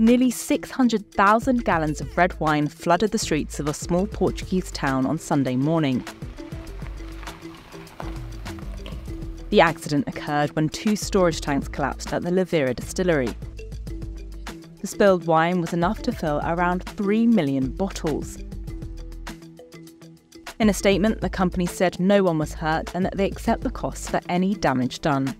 Nearly 600,000 gallons of red wine flooded the streets of a small Portuguese town on Sunday morning. The accident occurred when two storage tanks collapsed at the Levira distillery. The spilled wine was enough to fill around 3 million bottles. In a statement, the company said no one was hurt and that they accept the costs for any damage done.